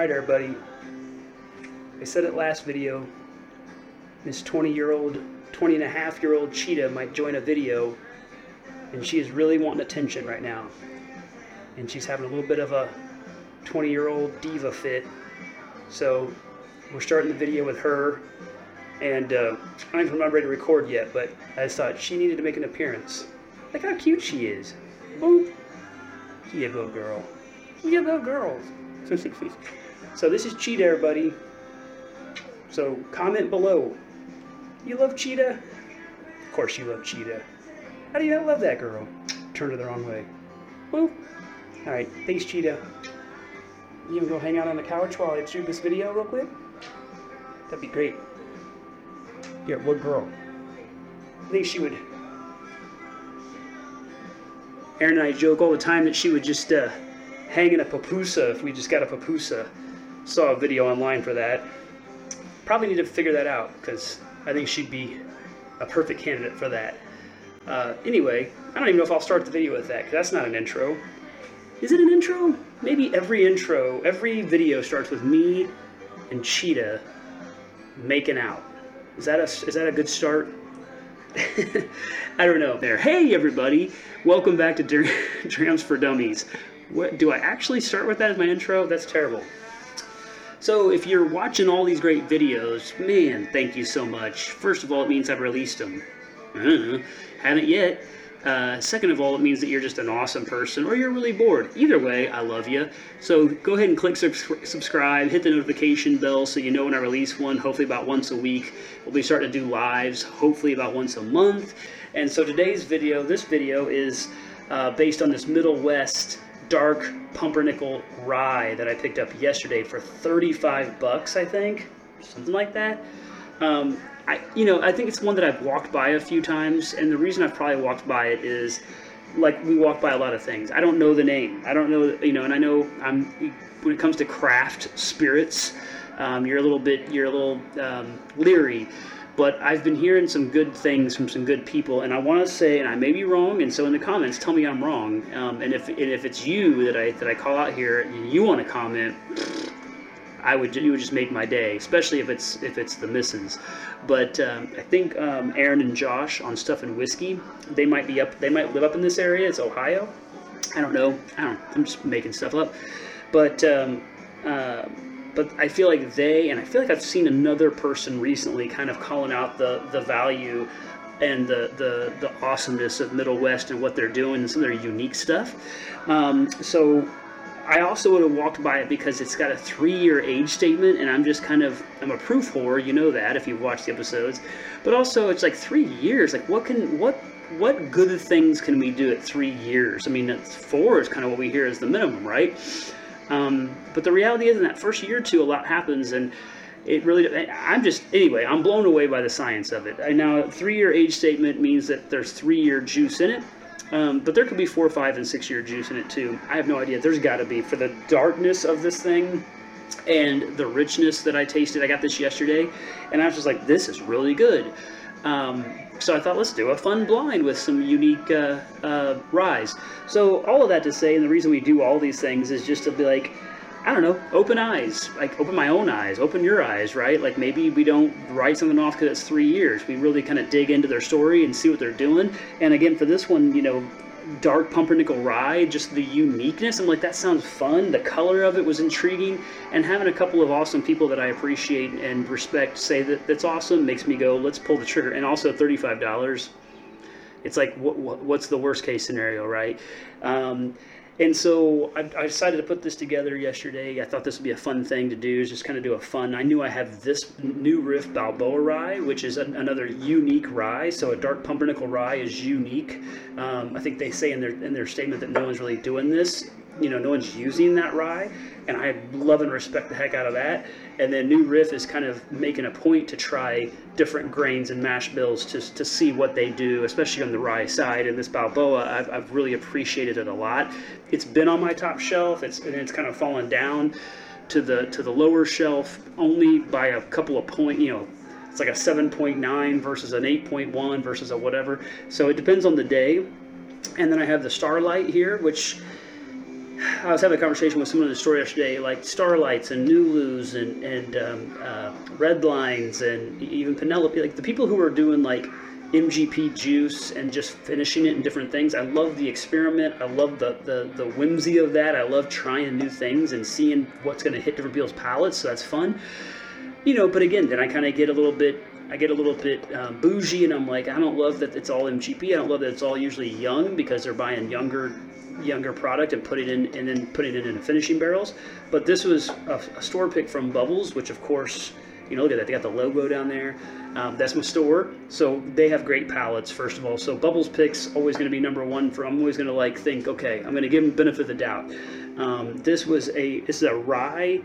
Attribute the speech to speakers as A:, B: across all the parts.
A: Alright everybody, I said it last video, this 20 year old, 20 and a half year old cheetah might join a video and she is really wanting attention right now. And she's having a little bit of a 20 year old diva fit. So we're starting the video with her and uh, I don't even know ready to record yet, but I just thought she needed to make an appearance. Look how cute she is. Boop. You good girl. You good girl. So this is Cheetah, everybody. So comment below. You love Cheetah? Of course you love Cheetah. How do you not love that girl? Turned her the wrong way. Boop. Alright, thanks Cheetah. You even go hang out on the couch while I shoot this video real quick? That'd be great. Yeah, what girl? I think she would. Aaron and I joke all the time that she would just uh, hang in a papusa if we just got a papusa. Saw a video online for that. Probably need to figure that out because I think she'd be a perfect candidate for that. Uh, anyway, I don't even know if I'll start the video with that because that's not an intro. Is it an intro? Maybe every intro, every video starts with me and Cheetah making out. Is that a is that a good start? I don't know. There. Hey everybody, welcome back to Drams for Dummies. What do I actually start with that as my intro? That's terrible. So if you're watching all these great videos, man, thank you so much. First of all, it means I've released them. Uh, haven't yet. Uh, second of all, it means that you're just an awesome person or you're really bored. Either way, I love you. So go ahead and click subscribe, hit the notification bell so you know when I release one, hopefully about once a week. We'll be starting to do lives, hopefully about once a month. And so today's video, this video is uh, based on this Middle West dark pumpernickel rye that I picked up yesterday for 35 bucks, I think, something like that. Um, I, you know, I think it's one that I've walked by a few times, and the reason I've probably walked by it is, like, we walk by a lot of things. I don't know the name. I don't know, you know, and I know I'm when it comes to craft spirits, um, you're a little bit, you're a little um, leery. But I've been hearing some good things from some good people, and I want to say, and I may be wrong, and so in the comments, tell me I'm wrong. Um, and if and if it's you that I that I call out here, and you want to comment, I would you would just make my day, especially if it's if it's the misses. But um, I think um, Aaron and Josh on Stuff and Whiskey, they might be up. They might live up in this area. It's Ohio. I don't know. I don't. I'm just making stuff up. But um, uh, but I feel like they, and I feel like I've seen another person recently kind of calling out the, the value and the, the, the awesomeness of Middle West and what they're doing and some of their unique stuff. Um, so I also would have walked by it because it's got a three-year age statement, and I'm just kind of I'm a proof whore. You know that if you've watched the episodes. But also, it's like three years. Like, what can what what good things can we do at three years? I mean, four is kind of what we hear as the minimum, right? Um, but the reality is, in that first year or two, a lot happens, and it really. I'm just anyway. I'm blown away by the science of it. I now three-year age statement means that there's three-year juice in it. Um, but there could be four, five, and six-year juice in it too. I have no idea. There's got to be for the darkness of this thing and the richness that I tasted. I got this yesterday, and I was just like, "This is really good." Um, so I thought, let's do a fun blind with some unique uh, uh, ryes. So all of that to say, and the reason we do all these things is just to be like, I don't know, open eyes, like open my own eyes, open your eyes, right? Like maybe we don't write something off because it's three years. We really kind of dig into their story and see what they're doing. And again, for this one, you know, dark pumpernickel rye, just the uniqueness. I'm like, that sounds fun. The color of it was intriguing, and having a couple of awesome people that I appreciate and respect say that that's awesome makes me go, let's pull the trigger. And also, thirty-five dollars. It's like, what, what, what's the worst case scenario, right? Um, and so I, I, decided to put this together yesterday. I thought this would be a fun thing to do, just kind of do a fun. I knew I have this New Riff Balboa rye, which is an, another unique rye. So a dark pumpernickel rye is unique. Um, I think they say in their in their statement that no one's really doing this. You know, no one's using that rye, and I love and respect the heck out of that. And then New Riff is kind of making a point to try different grains and mash bills to, to see what they do, especially on the rye side. And this Balboa, I've, I've really appreciated it a lot. It's been on my top shelf, it's, and it's kind of fallen down to the to the lower shelf only by a couple of point, you know, it's like a 7.9 versus an 8.1 versus a whatever. So it depends on the day. And then I have the Starlight here, which I was having a conversation with someone in the store yesterday, like Starlights and Nulus and and um, uh, Red Lines and even Penelope, like the people who are doing like MGP juice and just finishing it in different things. I love the experiment. I love the the, the whimsy of that. I love trying new things and seeing what's going to hit different people's palates. So that's fun, you know. But again, then I kind of get a little bit I get a little bit um, bougie, and I'm like, I don't love that it's all MGP. I don't love that it's all usually young because they're buying younger younger product and putting in and then putting it into finishing barrels. But this was a, a, store pick from Bubbles, which of course, you know, look at that. They got the logo down there. Um, that's my store. So they have great palates, first of all. So Bubbles picks always going to be number one for. I'm always going to like think, okay, I'm going to give them benefit of the doubt. Um, this was a this is a rye.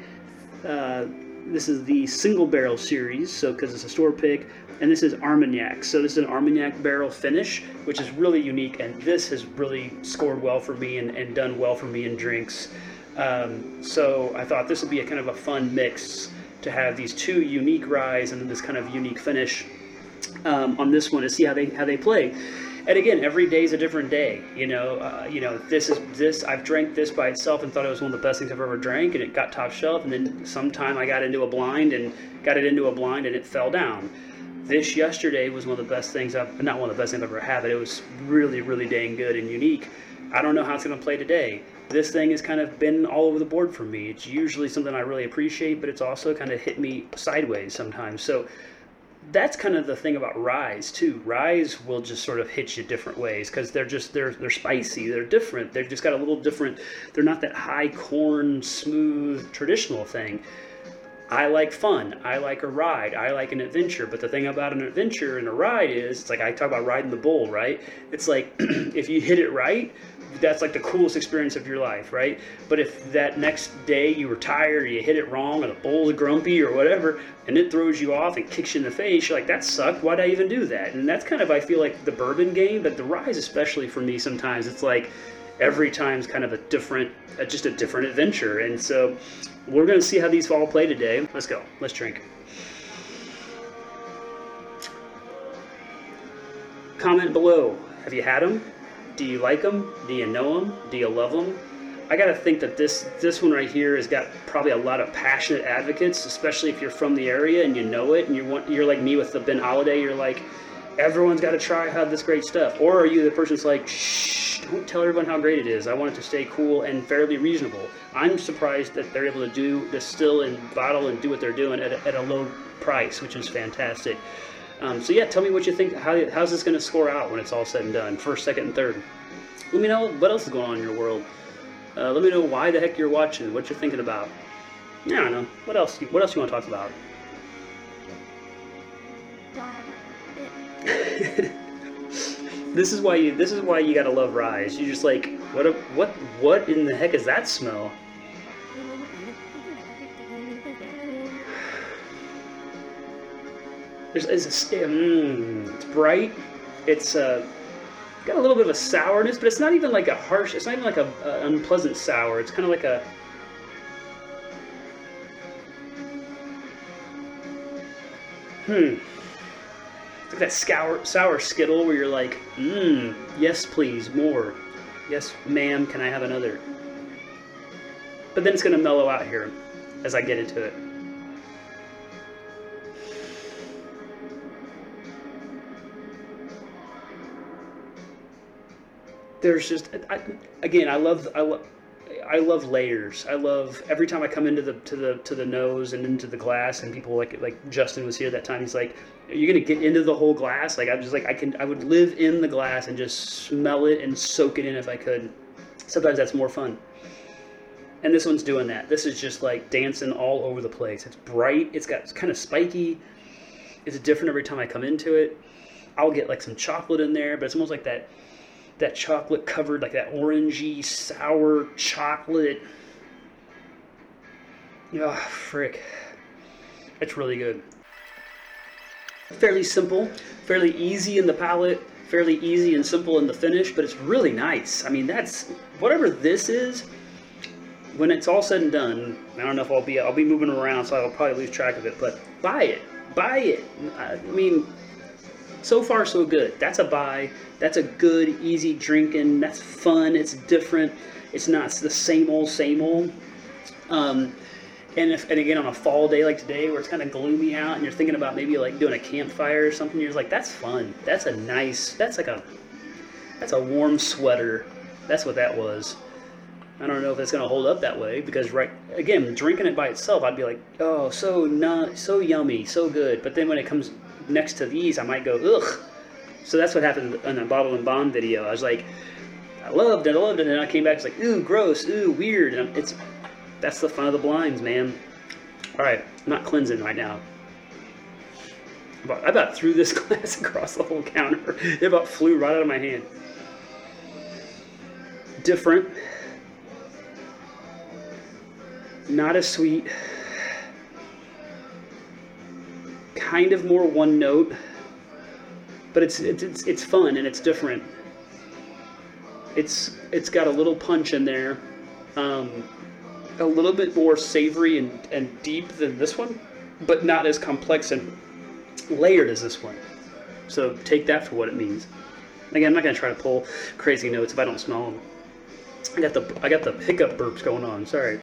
A: Uh, this is the single barrel series, so because it's a store pick, and this is Armagnac. So this is an Armagnac barrel finish, which is really unique, and this has really scored well for me and, and done well for me in drinks. Um, so I thought this would be a kind of a fun mix to have these two unique ryes and this kind of unique finish um, on this one to see how they how they play and again, every day is a different day. You know, uh, you know, this is this. I've drank this by itself and thought it was one of the best things I've ever drank, and it got top shelf. And then sometime I got into a blind and got it into a blind, and it fell down. This yesterday was one of the best things I've not one of the best things I've ever had, but it was really, really dang good and unique. I don't know how it's going to play today. This thing has kind of been all over the board for me. It's usually something I really appreciate, but it's also kind of hit me sideways sometimes. So that's kind of the thing about ryes too. Ryes will just sort of hit you different ways because they're just they're they're spicy. They're different. They've just got a little different. They're not that high corn, smooth, traditional thing. I like fun. I like a ride. I like an adventure. But the thing about an adventure and a ride is, it's like I talk about riding the bull, right? It's like if you hit it right, that's like the coolest experience of your life, right? But if that next day you were tired or you hit it wrong or the bull's grumpy or whatever, and it throws you off and kicks you in the face, you're like, that sucked. Why'd I even do that? And that's kind of, I feel like, the bourbon game, but the ryes, especially for me, sometimes it's like every time's kind of a different, uh, just a different adventure. And so we're going to see how these all play today. Let's go. Let's drink. Comment below. Have you had them? Do you like them? Do you know them? Do you love them? I got to think that this this one right here has got probably a lot of passionate advocates, especially if you're from the area and you know it, and you want you're like me with the Ben Holladay. You're like, everyone's got to try have this great stuff, or are you the person that's like, shh, don't tell everyone how great it is. I want it to stay cool and fairly reasonable. I'm surprised that they're able to do distill and bottle and do what they're doing at a, at a low price, which is fantastic. Um, so yeah, tell me what you think. How, how's this going to score out when it's all said and done? First, second, and third. Let me know what else is going on in your world. Uh, let me know why the heck you're watching. What you're thinking about. Yeah, I don't know. What else? What else you want to talk about? this is why you. This is why you gotta love Ryes. You're just like what? A, what? What in the heck is that smell? There's, it's, a, mm, it's bright. It's uh, got a little bit of a sourness, but it's not even like a harsh. It's not even like a, a unpleasant sour. It's kind of like a. Hmm. Like that sour, sour skittle where you're like, mmm, yes, please, more. Yes, ma'am, can I have another? But then it's going to mellow out here as I get into it. there's just I, again I love I love I love layers. I love every time I come into the to the to the nose and into the glass, and people like like Justin was here that time. He's like, "Are you gonna get into the whole glass?" Like I'm just like I can I would live in the glass and just smell it and soak it in if I could. Sometimes that's more fun. And this one's doing that. This is just like dancing all over the place. It's bright. It's got it's kind of spiky. It's different every time I come into it. I'll get like some chocolate in there, but it's almost like that that chocolate covered, like that orangey, sour chocolate. Oh, frick. It's really good. Fairly simple, fairly easy in the palate, fairly easy and simple in the finish, but it's really nice. I mean, that's whatever this is. When it's all said and done, I don't know if I'll be I'll be moving around, so I'll probably lose track of it. But buy it, buy it. I mean, So far, so good. That's a buy. That's a good, easy drinking. That's fun. It's different. It's not the same old, same old. Um, and if and again on a fall day like today where it's kind of gloomy out and you're thinking about maybe like doing a campfire or something, you're just like, that's fun. That's a nice. That's like a. That's a warm sweater. That's what that was. I don't know if it's gonna hold up that way because right again, drinking it by itself, I'd be like, oh, so not so yummy, so good. But then when it comes next to these, I might go, ugh. So that's what happened in the bottle and bond video. I was like, I loved it, I loved it, and then I came back, it's like, ooh, gross, ooh, weird. And it's that's the fun of the blinds, man. All right, I'm not cleansing right now. But I about threw this glass across the whole counter. It about flew right out of my hand. Different. Not as sweet. Kind of more one note. But it's it's it's, fun and it's different. It's it's got a little punch in there. Um, a little bit more savory and, and deep than this one, but not as complex and layered as this one. So take that for what it means. Again, I'm not gonna try to pull crazy notes if I don't smell them. I got the I got the hiccup burps going on. Sorry.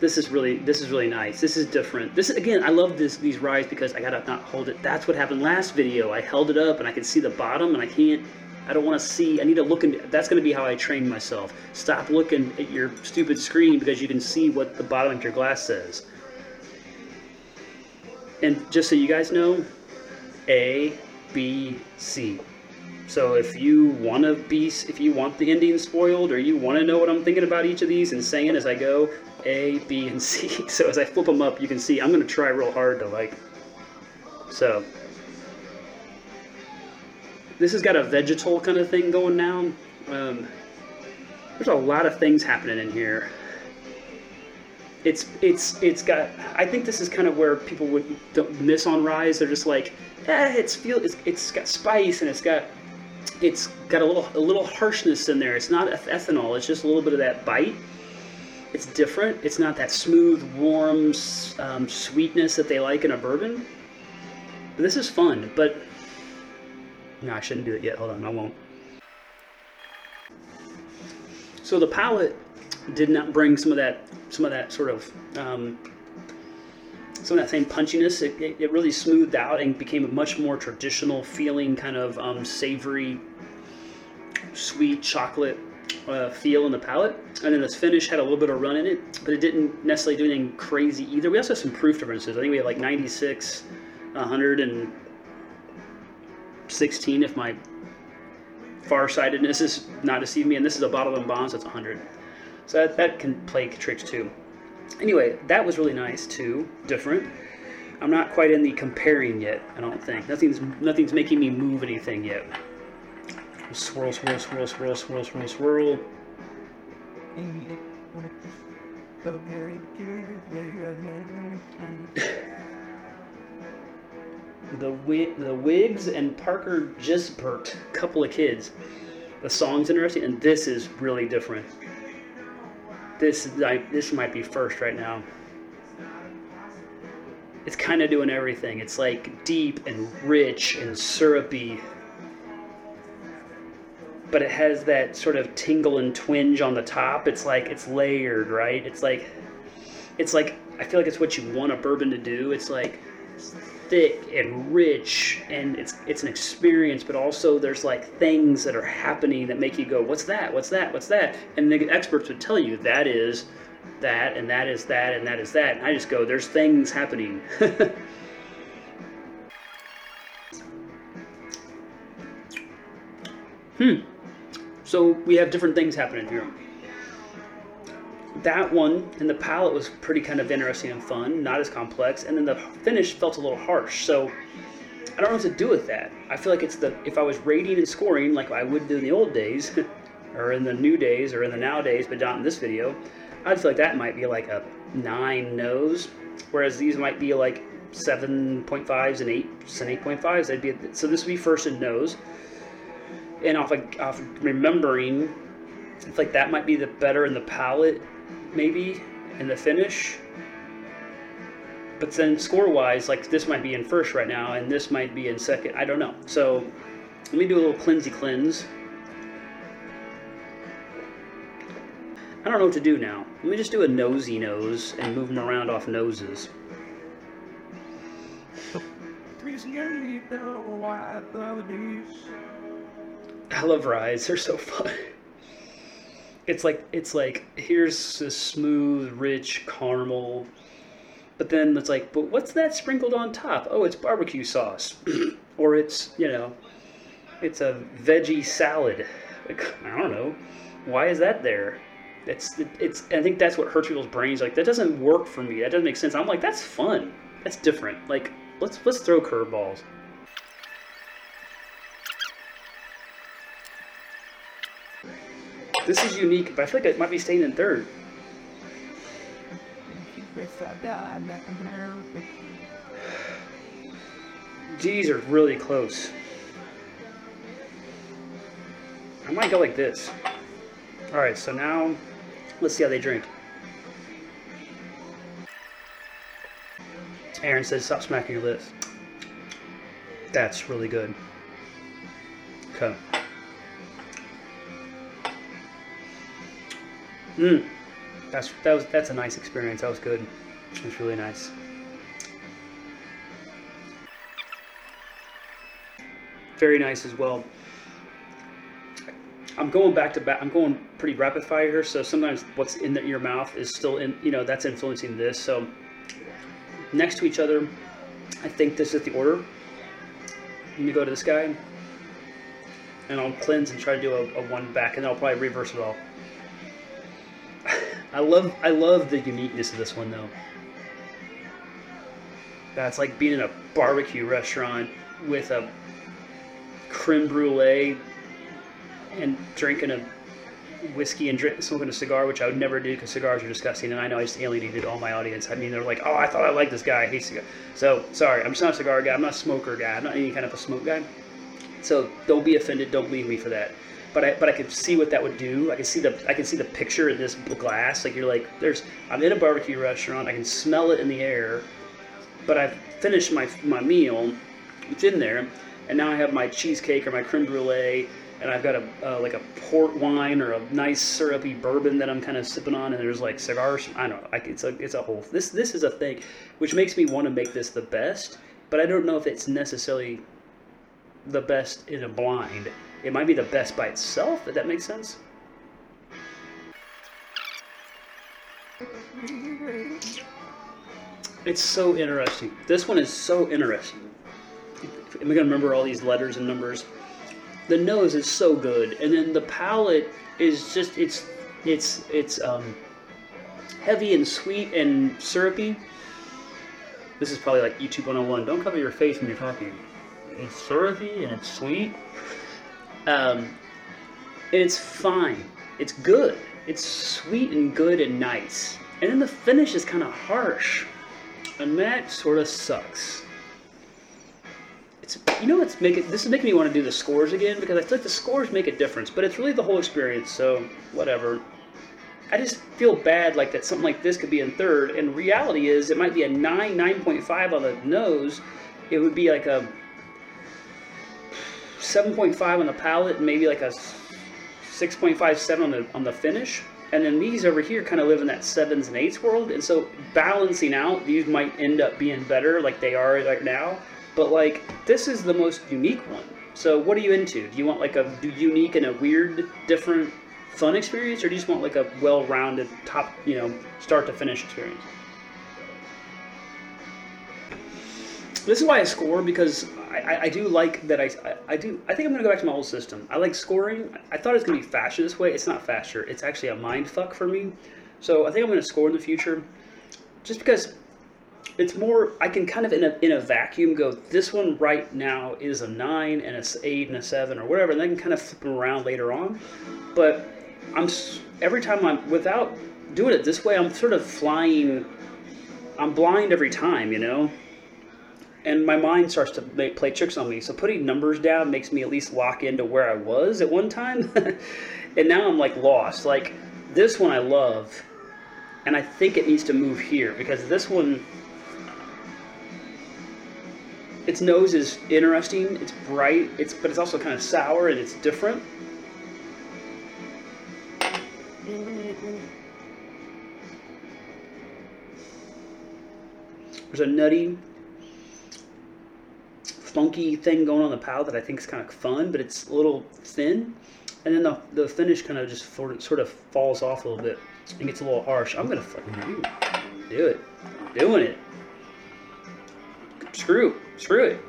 A: This is really this is really nice. This is different. This again, I love this these rides because I gotta not hold it. That's what happened last video. I held it up and I could see the bottom and I can't I don't want to see. I need to look in. That's to be how I train myself. Stop looking at your stupid screen because you can see what the bottom of your glass says. And just so you guys know, A, B, C. So if you want to be, if you want the ending spoiled, or you want to know what I'm thinking about each of these and saying as I go, A, B, and C. So as I flip them up, you can see I'm going to try real hard to like. So this has got a vegetal kind of thing going now. Um, there's a lot of things happening in here. It's it's it's got. I think this is kind of where people would miss on Ryes. They're just like, eh, it's feel it's, it's got spice and it's got it's got a little a little harshness in there. It's not ethanol. It's just a little bit of that bite. It's different. It's not that smooth, warm um, sweetness that they like in a bourbon. But this is fun. But no, I shouldn't do it yet. Hold on, I won't. So the palate did not bring some of that, some of that sort of, um, some of that same punchiness. It, it, it, really smoothed out and became a much more traditional feeling, kind of um, savory, sweet chocolate uh, feel in the palate. And then this finish had a little bit of run in it, but it didn't necessarily do anything crazy either. We also have some proof differences. I think we have like 96, 100, and 16 if my farsightedness is not deceiving me. And this is a bottle and bond, so it's 100. So that, that can play tricks too. Anyway, that was really nice too, different. I'm not quite in the comparing yet, I don't think. Nothing's nothing's making me move anything yet. Swirl, swirl, swirl, swirl, swirl, swirl, swirl. the the Wigs and Parker Gisbert, couple of kids. The song's interesting, and this is really different. This this might be first right now. It's kind of doing everything. It's like deep and rich and syrupy, but it has that sort of tingle and twinge on the top. It's like it's layered, right? It's like it's like I feel like it's what you want a bourbon to do. It's like thick and rich and it's it's an experience but also there's like things that are happening that make you go what's that? What's that? What's that? And the experts would tell you that is that and that is that and that is that and i just go there's things happening. Hmm. So we have different things happening here that one and the palette was pretty kind of interesting and fun, not as complex, and then the finish felt a little harsh. So I don't know what to do with that. I feel like it's the if I was rating and scoring like I would do in the old days, or in the new days, or in the nowadays, but not in this video, I'd feel like that might be like a nine nose, whereas these might be like 7.5s and 8s and 8.5s. They'd be so this would be first in nose, and off like off remembering, I feel like that might be the better in the palette maybe in the finish. but then score wise, like this might be in first right now, and this might be in second. I don't know. So let me do a little cleansey cleanse. I don't know what to do now. Let me just do a nosy nose and move them around off noses. I love rides. They're so fun. It's like it's like here's this smooth, rich caramel, but then it's like, but what's that sprinkled on top? Oh, it's barbecue sauce, or it's you know, it's a veggie salad. Like I don't know, why is that there? It's it's. I think that's what hurts people's brains. Like that doesn't work for me. That doesn't make sense. I'm like that's fun. That's different. Like let's let's throw curveballs. This is unique, but I feel like it might be staying in third. These are really close. I might go like this. All right, so now let's see how they drink. Aaron says, stop smacking your lips. That's really good. Okay. Mmm. That's that was that's a nice experience. That was good. It was really nice. Very nice as well. I'm going back to back. I'm going pretty rapid fire here, so sometimes what's in the, your mouth is still in. You know, that's influencing this. So next to each other, I think this is the order. Let me go to this guy, and I'll cleanse and try to do a, a one back, and I'll probably reverse it all. I love I love the uniqueness of this one though. That's like being in a barbecue restaurant with a creme brulee and drinking a whiskey and drink, smoking a cigar, which I would never do because cigars are disgusting. And I know I just alienated all my audience. I mean, they're like, "Oh, I thought I liked this guy. Hate cigar." So sorry, I'm just not a cigar guy. I'm not a smoker guy. I'm not any kind of a smoke guy. So don't be offended. Don't leave me for that but I but I could see what that would do. I can see the I can see the picture in this glass. Like you're like, there's I'm in a barbecue restaurant. I can smell it in the air, but I've finished my my meal. It's in there, and now I have my cheesecake or my creme brulee, and I've got a uh, like a port wine or a nice syrupy bourbon that I'm kind of sipping on, and there's like cigars. I don't know. I, it's a it's a whole this this is a thing, which makes me want to make this the best. But I don't know if it's necessarily the best in a blind it might be the best by itself, if that makes sense. It's so interesting. This one is so interesting. Am I gonna remember all these letters and numbers? The nose is so good, and then the palate is just it's it's it's um, heavy and sweet and syrupy. This is probably like YouTube 101. Don't cover your face when you're talking. It's syrupy and it's sweet. Um, it's fine. It's good. It's sweet and good and nice. And then the finish is kind of harsh. And that sort of sucks. It's you know what's making this is making me want to do the scores again because I feel like the scores make a difference, but it's really the whole experience, so whatever. I just feel bad like that something like this could be in third, and reality is it might be a 9, 9.5 on the nose. It would be like a 7.5 on the palate and maybe like a 6.57 on the on the finish. And then these over here kind of live in that sevens and eights world. And so balancing out, these might end up being better like they are right now. But like this is the most unique one. So what are you into? Do you want like a unique and a weird, different, fun experience, or do you just want like a well-rounded, top, you know, start to finish experience? This is why I score because I, I do like that I, I do I think I'm gonna go back to my old system. I like scoring. I thought it was gonna be faster this way. It's not faster. It's actually a mind fuck for me. So I think I'm gonna score in the future, just because it's more. I can kind of in a in a vacuum go. This one right now is a nine and a eight and a seven or whatever, and I can kind of flip them around later on. But I'm every time I'm without doing it this way, I'm sort of flying. I'm blind every time, you know and my mind starts to make, play tricks on me. So putting numbers down makes me at least lock into where I was at one time, and now I'm like lost. Like this one I love, and I think it needs to move here because this one its nose is interesting. It's bright. It's but it's also kind of sour and it's different. There's a nutty, funky thing going on the palate that I think is kind of fun, but it's a little thin. And then the, the finish kind of just sort of, sort of falls off a little bit and gets a little harsh. I'm gonna fucking do, do it, doing it. Screw, screw it.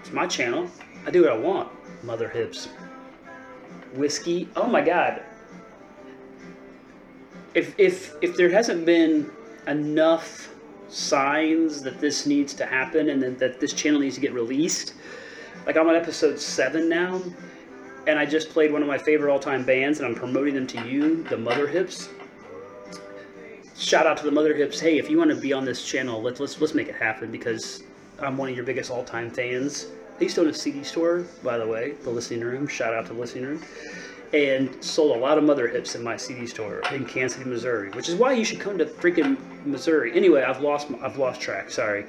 A: It's my channel. I do what I want. Mother hips. Whiskey. Oh my god. If if if there hasn't been enough signs that this needs to happen and that, that this channel needs to get released, like I'm on episode seven now, and I just played one of my favorite all-time bands, and I'm promoting them to you, the Mother Hips. Shout out to the Mother Hips. Hey, if you want to be on this channel, let's let's let's make it happen because I'm one of your biggest all-time fans. Used to own a CD store, by the way, the Listening Room. Shout out to the Listening Room, and sold a lot of Mother Hips in my CD store in Kansas City, Missouri, which is why you should come to freaking Missouri. Anyway, I've lost I've lost track. Sorry.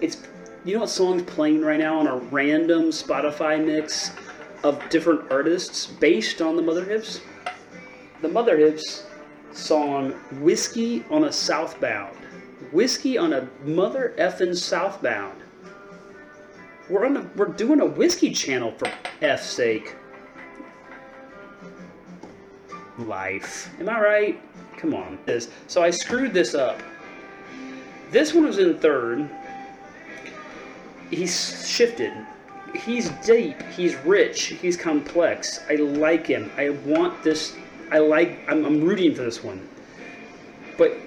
A: It's you know what song's playing right now on a random Spotify mix of different artists based on the Mother Hips. The Mother Hips song "Whiskey on a Southbound." Whiskey on a mother effing southbound. We're on a, we're doing a whiskey channel for F's sake. Life. Am I right? Come on. This. So I screwed this up. This one was in third. He's shifted. He's deep. He's rich. He's complex. I like him. I want this. I like. I'm, I'm rooting for this one. But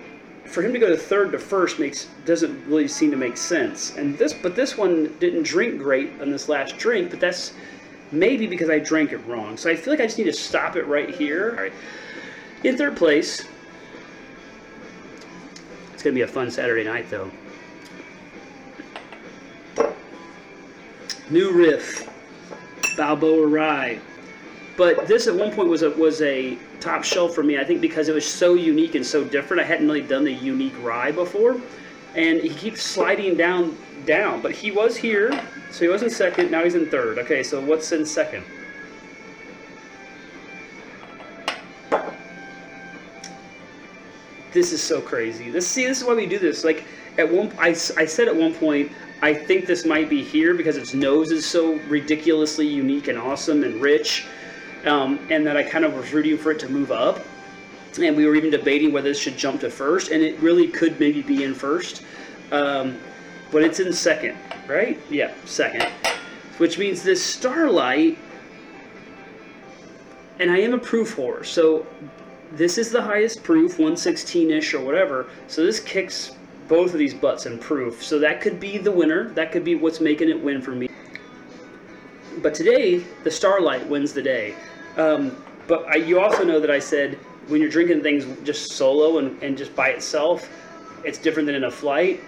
A: for him to go to third to first makes doesn't really seem to make sense. And this, but this one didn't drink great on this last drink. But that's maybe because I drank it wrong. So I feel like I just need to stop it right here. In third place, it's gonna be a fun Saturday night though. New riff, Balboa Rye. But this at one point was a was a top shelf for me. I think because it was so unique and so different. I hadn't really done the unique rye before, and he keeps sliding down down. But he was here, so he was in second. Now he's in third. Okay, so what's in second? This is so crazy. This see, this is why we do this. Like at one, I, I said at one point, I think this might be here because its nose is so ridiculously unique and awesome and rich um, and that I kind of was rooting for it to move up. And we were even debating whether this should jump to first, and it really could maybe be in first. Um, but it's in second, right? Yeah, second. Which means this Starlight, and I am a proof whore, so this is the highest proof, 116-ish or whatever, so this kicks both of these butts in proof. So that could be the winner. That could be what's making it win for me. But today, the Starlight wins the day. Um, but I, you also know that I said when you're drinking things just solo and, and just by itself, it's different than in a flight.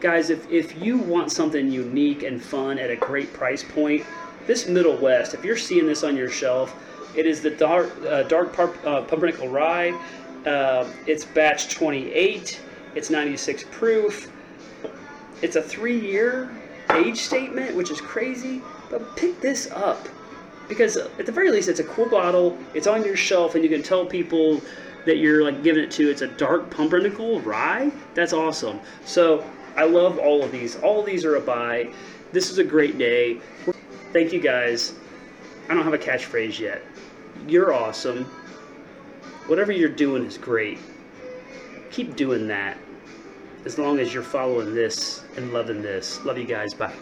A: Guys, if, if you want something unique and fun at a great price point, this Middle West, if you're seeing this on your shelf, it is the dark, uh, dark pump, uh, pumpernickel rye. Uh, it's batch 28. It's 96 proof. It's a three-year age statement, which is crazy. But pick this up because at the very least, it's a cool bottle. It's on your shelf, and you can tell people that you're like giving it to. It's a dark pumpernickel rye. That's awesome. So I love all of these. All of these are a buy. This is a great day. Thank you guys. I don't have a catchphrase yet. You're awesome. Whatever you're doing is great. Keep doing that as long as you're following this and loving this. Love you guys. Bye.